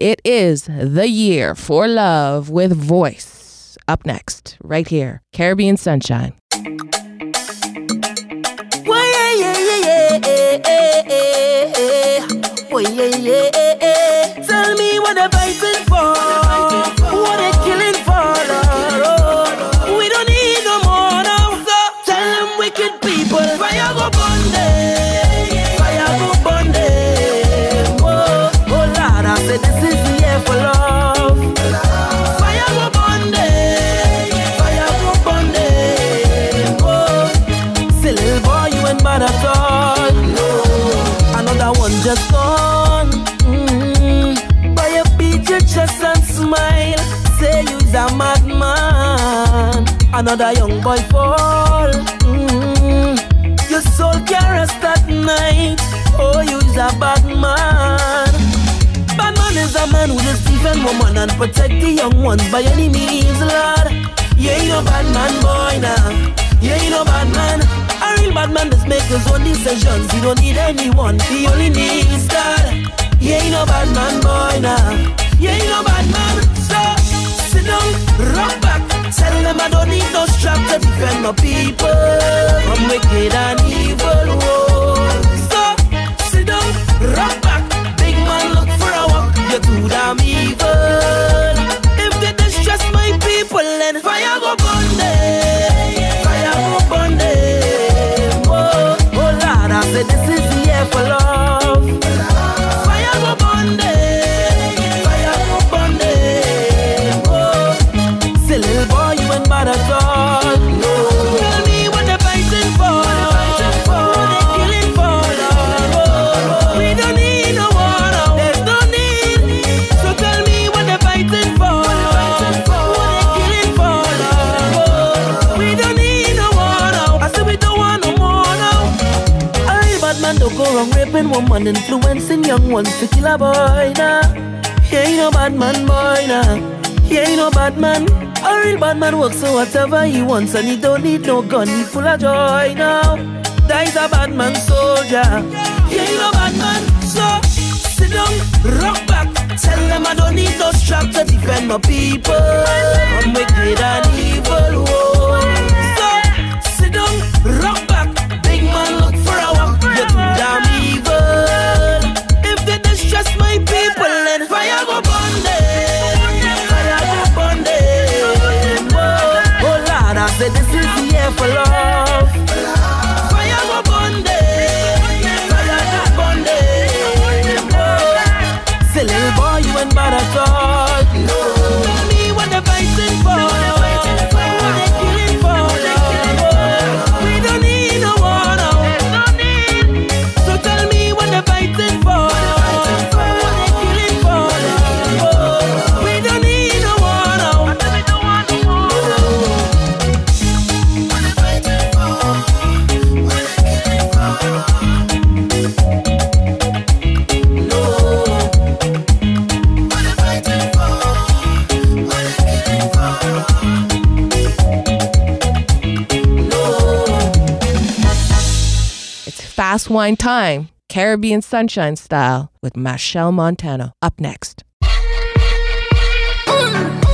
It is the year for love with voice. Up next, right here, Caribbean Sunshine. Tell me what they're fighting Another young boy fall. Mm-hmm. Your soul can rest night. Oh, you's a bad man. Bad man is a man who just defend woman and protect the young ones by any means, Lord. You ain't no bad man, boy, now. You ain't no bad man. A real bad man just make his own decisions. He don't need anyone. He only needs God. You ain't no bad man, boy, now. You ain't no bad man. So sit down, rock. Tell them I don't need no strap to defend my people from wicked and evil. Whoa. So sit down, rock back. Big man, look for a walk. You're too damn evil. If they distress my people, then fire go burn them. Fire go burn them. Oh, oh Lord, I said this is the year for love. Raping woman, influencing young ones to kill a boy now. He ain't no bad man, boy now. He ain't no bad man. A real bad man works for whatever he wants and he don't need no gun. He full of joy now. That is a bad man soldier. He ain't no bad man. So sit down, rock back. Tell them I don't need no strap to defend my people from wicked and evil. Whoa. Said this is the year for love. Wine time, Caribbean Sunshine style with Machel Montano. Up next. Mm.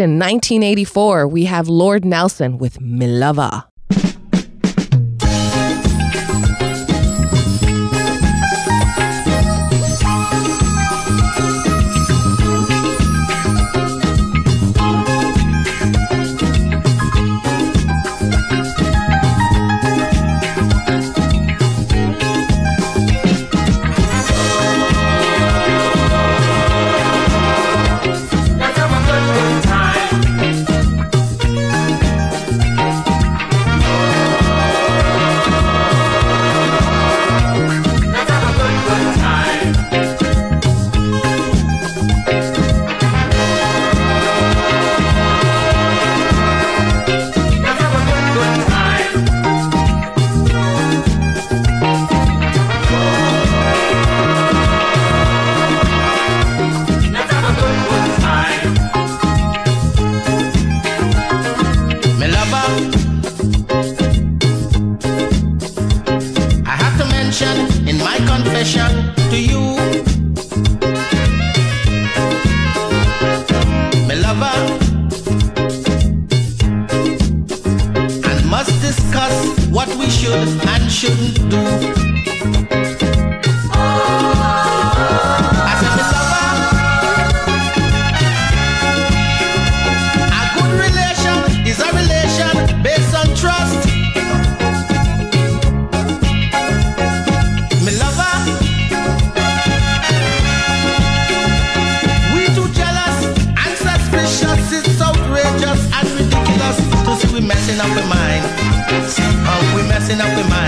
In 1984, we have Lord Nelson with Me us what we should and shouldn't do. I said, lover, a good relation is a relation based on trust. Me lover, we too jealous and suspicious. Outrageous and ridiculous to see we messing up with my up in my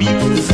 Lover.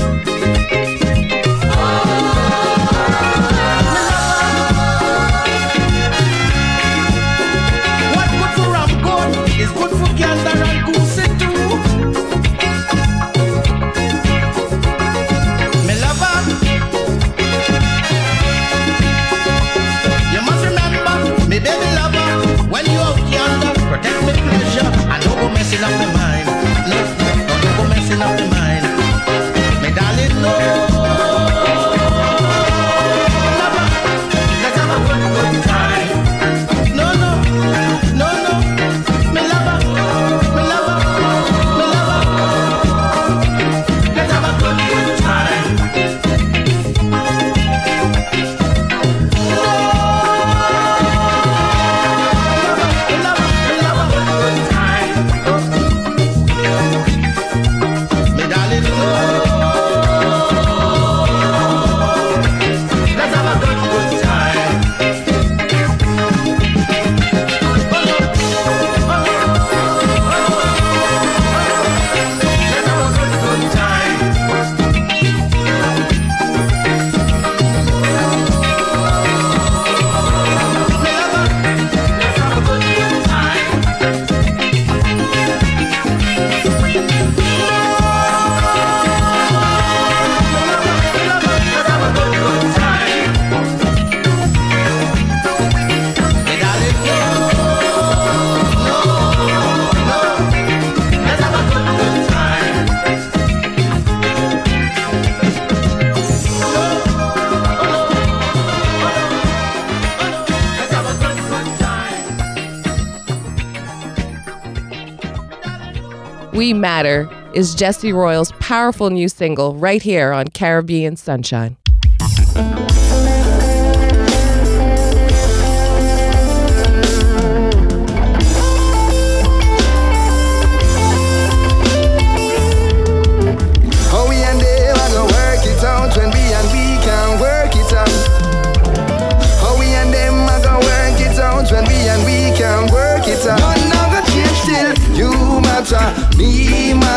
We Matter is Jesse Royal's powerful new single right here on Caribbean Sunshine.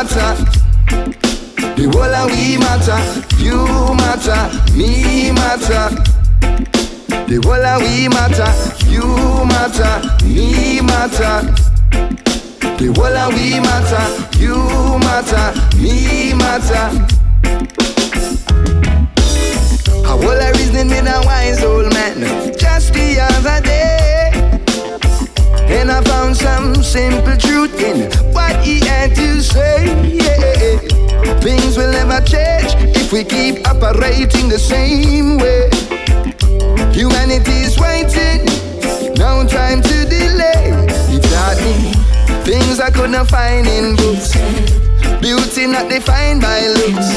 Matter. The whole of we matter, you matter, me matter. The whole of we matter, you matter, me matter. The whole of we matter, you matter, me matter. A whole of reasoning me a wise old man just the other day. And I found some simple truth in what he had to say. Yeah. Things will never change if we keep operating the same way. Humanity's waiting, no time to delay. It taught me things I couldn't find in books. Beauty not defined by looks.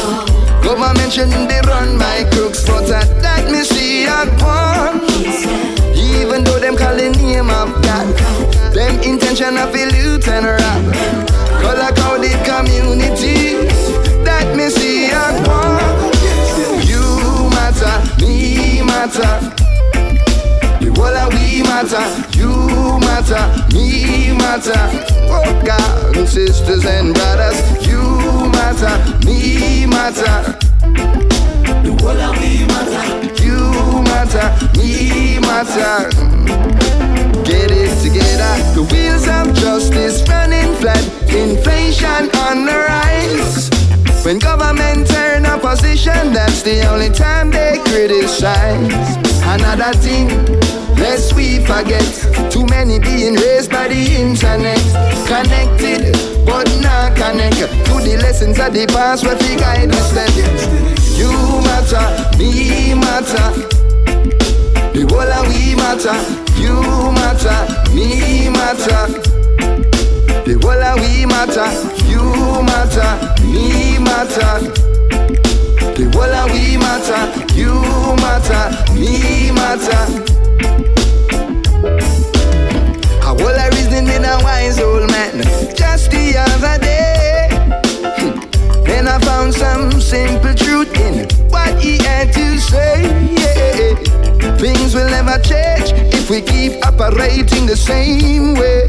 Government shouldn't be run by crooks, but at that me see a one. Even though them call the name of God, them intention of loot and rob. Color coded community, that me see a one. You matter, me matter. The whole of we matter, you matter, me matter. Oh God, and sisters and brothers, you matter, me matter. The whole of we matter, matter, me matter. Get it together, the wheels of justice running flat, inflation on the rise. When government turn opposition, that's the only time they criticize. Another thing, lest we forget, too many being raised by the internet. Connected, but not connected to the lessons of the past where we guide us. You matter, me matter. Whole of we matter, you matter, me matter. The whole of we matter, you matter, me matter. The whole of we matter, you matter, me matter. A whole of reasoning in a wise old man just the other day. And I found some simple truth in what he had to say. Things will never change if we keep operating the same way.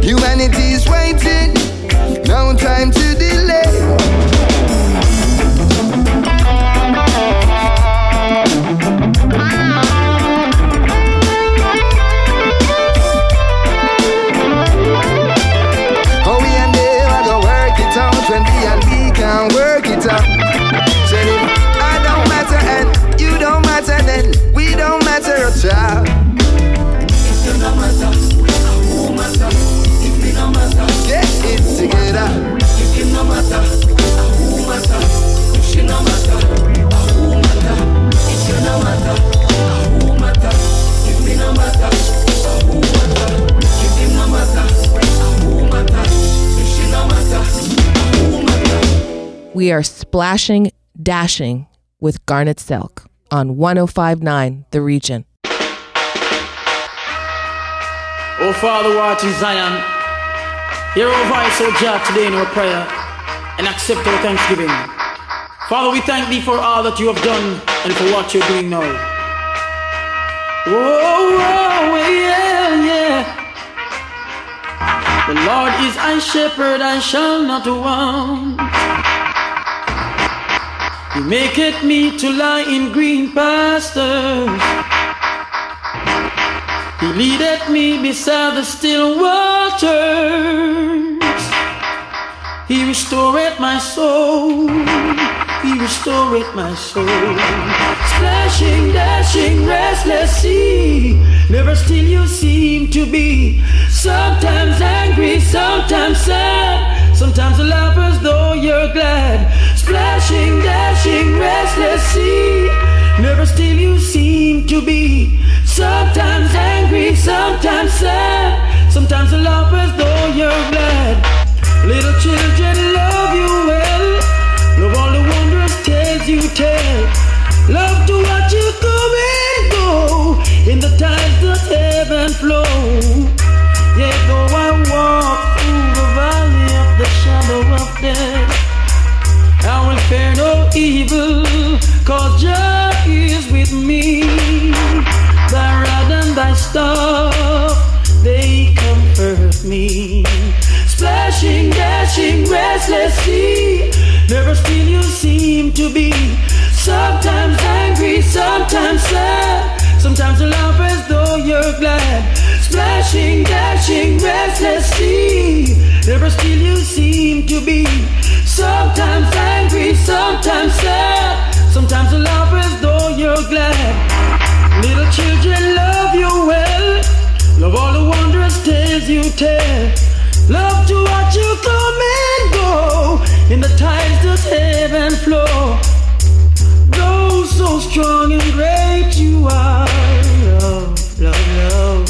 Humanity's waiting, no time to delay. We are splashing, dashing with Garnet Silk on 1059 The Region. Oh, Father, art in Zion, hear our voice, O Jah, today in our prayer, and accept our thanksgiving. Father, we thank thee for all that you have done and for what you're doing now. Oh, oh, oh yeah, yeah. The Lord is my shepherd, I shall not want. He it me to lie in green pastures. He leadeth me beside the still waters. He restoreth my soul. He restoreth my soul. Splashing, dashing, restless sea. Never still you seem to be. Sometimes angry, sometimes sad. Sometimes a laugh as though you're glad. Splashing, dashing, restless sea. Never still you seem to be. Sometimes angry, sometimes sad. Sometimes a laugh as though you're glad. Little children love you well. Love all the wondrous tales you tell. Love to watch you come and go in the tides that heaven flow. Yet though I walk through the valley of the shadow of death, evil, cause Jah is with me. Thy rod and thy staff, they comfort me. Splashing, dashing, restless sea. Never still you seem to be. Sometimes angry, sometimes sad. Sometimes you laugh as though you're glad. Splashing, dashing, restless sea. Never still you seem to be. Sometimes angry, sometimes sad. Sometimes you laugh as though you're glad. Little children love you well. Love all the wondrous tales you tell. Love to watch you come and go in the tides that heaven flow. Though so strong and great you are, love, love, love,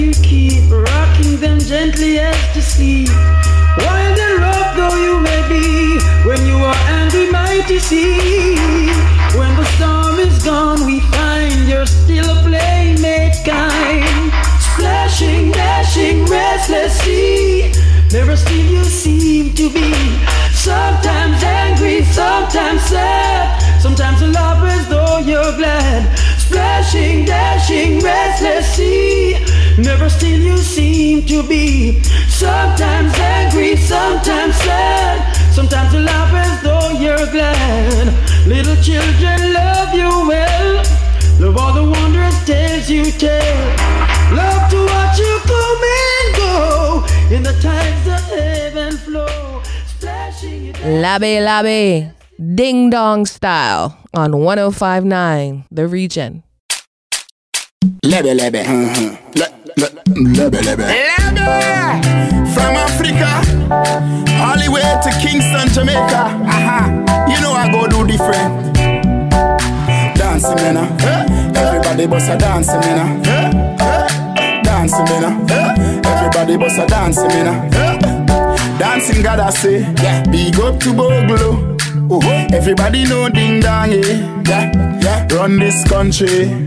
you keep, rocking them gently as to sleep. Wild and rough though you may be, when you are angry, mighty sea. When the storm is gone, we find you're still a playmate kind. Splashing, dashing, restless sea. Never still you seem to be. Sometimes angry, sometimes sad. Sometimes laugh as though you're glad. Splashing, dashing, restless sea. Never still you seem to be. Sometimes angry, sometimes sad. Sometimes you laugh as though you're glad. Little children love you well. Love all the wondrous tales you tell. Love to watch you come and go in the tides of heaven flow. Splashing it. Lebe Lebe, Ding Dong Style on 1059 The Region. Lebe lebe. Le- le- Lebe lebe. Lebe. From Africa, all the way to Kingston, Jamaica. Aha. You know I go do different. Dancing, man. Everybody bust a dancing, man. Dancing, man. Everybody bust a dancing, man. Dancing, God, I say. Big up to Bogle. Uh-huh. Everybody know ding dong, yeah. yeah, yeah. Run this country.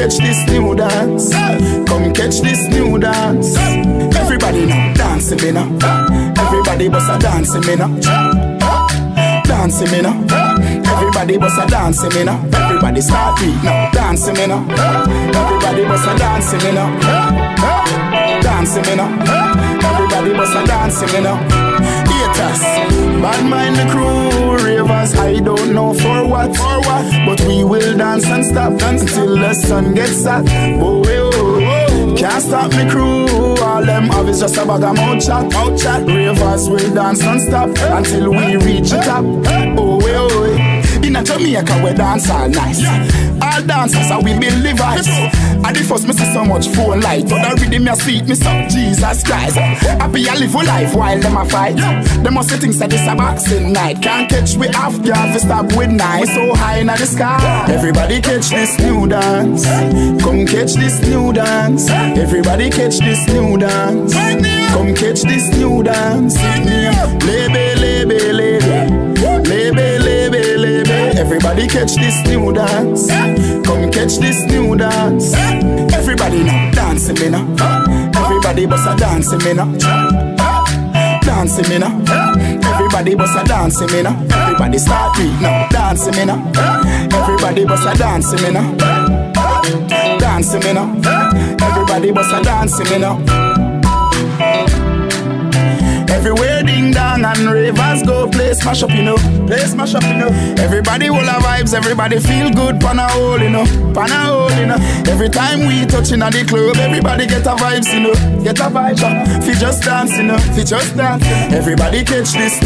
Catch this new dance. Come catch this new dance. Everybody now dancing me now. Everybody bust a dancing me now. Dancing me now. Everybody bust a dancing me now. Everybody start beat now. Dancing me now. Everybody bust a dancing me now. Dancing me now. Everybody bust a dancing, you know. Haters, bad mind the crew, ravers. I don't know for what, for what, but we will dance and stop dance until the sun gets hot. Oh, oh, oh. Can't stop me crew. All them have is just a bag of mouth chat, mouth chat. Ravers will dance and stop until we reach the top. Oh. A Jamaica, we dance all nice. All dancers are we the vibes. I the first me see so much phone light, but the rhythm me sweet me so Jesus Christ. Happy I live a life while them a fight. Them must say things that this a boxing night. Can't catch we off guard for stop with night. We So high in the sky. Everybody catch this new dance. Come catch this new dance. Everybody catch this new dance. Come catch this new dance. Lebe, lebe, lebe. Everybody catch this new dance. Come catch this new dance. Everybody now dancing me now. Everybody bust a dancing me now. Dancing me now. Everybody bust a dancing me now. Everybody start beat now. Dancing me now. Everybody bust a dancing me now. Dancing me now. Everybody bust a dancing me now. Everywhere play smash up, you know. Play smash up, you know. Everybody will have vibes, everybody feel good, pan a hole, you know. Pan a hole, you know. Every time we touching at the club, everybody get a vibes, you know. Get a vibe, uh, fi just dance, you know. Fi just dance. Everybody catch this.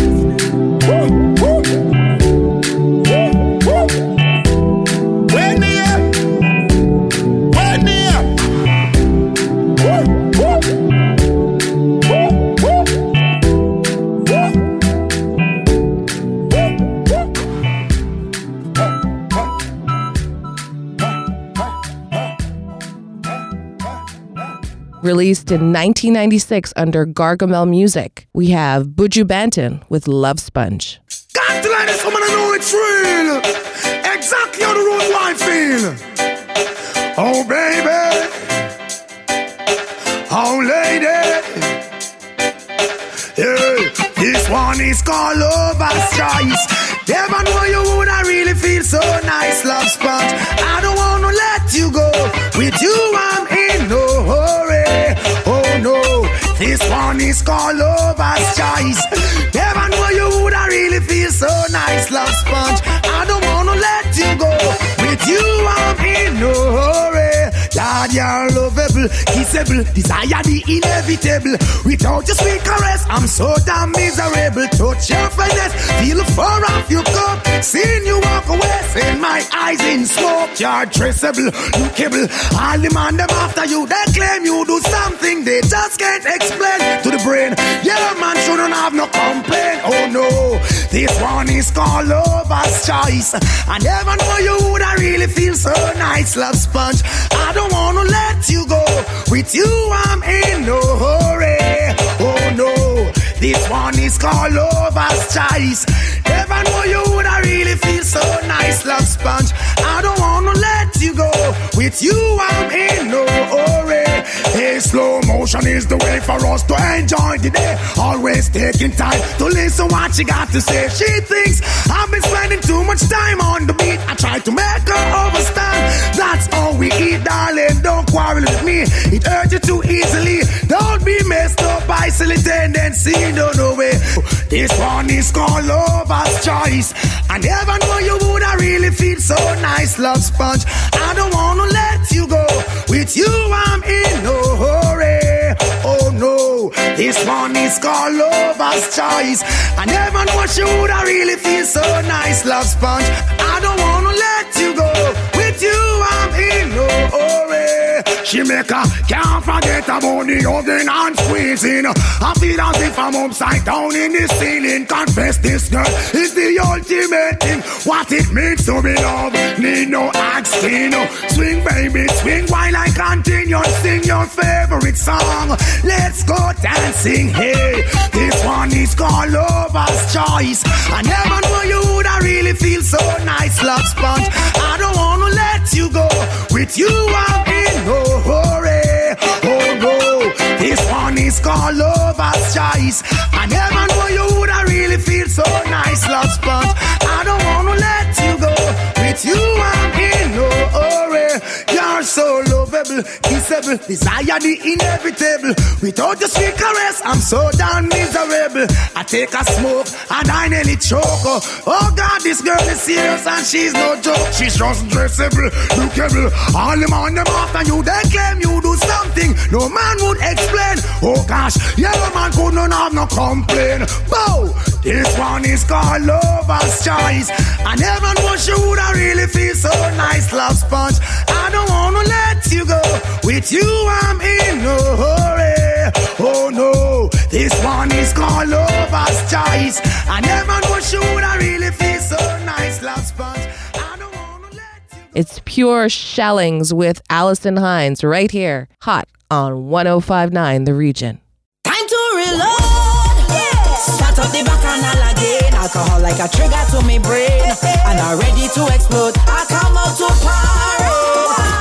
Woo. Released in 1996 under Gargamel Music, we have Buju Banton with Love Sponge. Woman know it's real. Exactly how the road wife feel. Oh, baby. Oh, lady. Yeah, this one is called Choice. Never know you would I really feel so nice, love sponge. I don't this called Lover's Choice. Never know you would I really feel so nice, love sponge. Lord, kissable, desire the inevitable. Without your sweet caress, I'm so damn miserable. Touch your finesse, feel fur off your cup. Seeing you walk away, seeing my eyes in smoke. You're traceable, lookable. All the man them after you, they claim you do something they just can't explain to the brain. Yeah, man shouldn't have no complaint. Oh no, this one is called lover's choice. I never know you would I really feel so nice, love sponge. I don't go. With you, I'm in no hurry. Oh no, this one is called lover's choice. Never know you would I really feel so nice, love sponge. I don't wanna let you go. With you, I'm in no hurry. Hey, slow motion is the way for us to enjoy the day. Always taking time to listen what she got to say. She thinks I've been spending too much time on the beat. I try to make her understand. That's all we eat, darling. Don't quarrel with me. It hurts you too easily. Don't be messed up by silly tendency. Don't know it. This one is called lover's choice. I never know you would I really feel so nice, love sponge. I don't wanna let you go. With you, I'm in no Oh no, this one is called lover's choice. I never know you would I really feel so nice, love sponge. I don't hurry. She make a can't forget about the oven and squeezing. I feel as if I'm upside down in the ceiling. Confess this girl is the ultimate thing. What it means to be loved, need no asking. Swing, baby, swing while I continue sing your favorite song. Let's go dancing, hey. This one is called Lover's Choice. I never knew you would really feel so nice, love sponge. I don't wanna let you go. With you, I'm in no hurry. Oh no, this one is called Lover's Choice. I never knew you would I really feel so nice, love sponge. I don't wanna let you go. With you, I'm in no hurry. So lovable. kissable, desire the inevitable. Without your sweet caress, I'm so damn miserable. I take a smoke and I nearly choke. Oh God, this girl is serious and she's no joke. She's just dressable, lookable. All them on them after you, they claim you do something no man would explain. Oh gosh, yellow man could not have no complain. Bow, this one is called Lover's Choice. I never know she would have really feel so nice, love sponge. I don't wanna let you go. With you, I'm in no hurry. Oh no, this one is called Lover's Choice. I never know she would have really feel so nice, love sponge. I don't wanna let you go. It's pure shellings with Alison Hinds right here, hot on 1059 The Region. Time to reload. Start up the bacchanal again. Alcohol like a trigger to me brain. And I'm ready to explode. I come out to parade.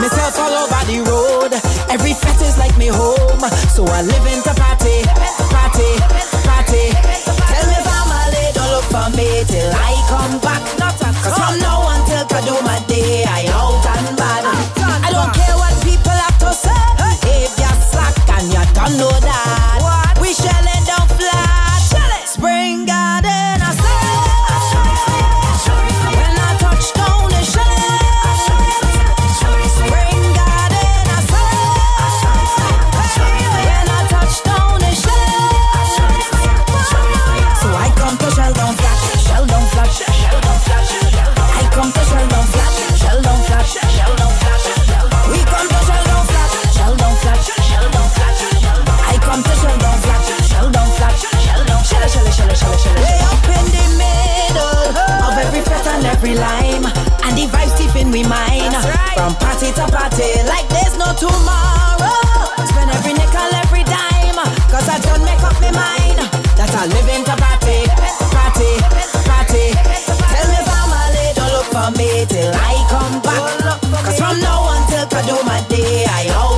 Myself all over the road. Every fete is like me home. So I live in to party. Party. Party. Tell me family, don't look for me till I come back. Not Cause from now until I Party to party, like there's no tomorrow. Spend every nickel, every dime, cause I don't make up my mind that I live in to party, party, party. Tell me family, don't look for me till I come back. Cause from now until I do my day, I always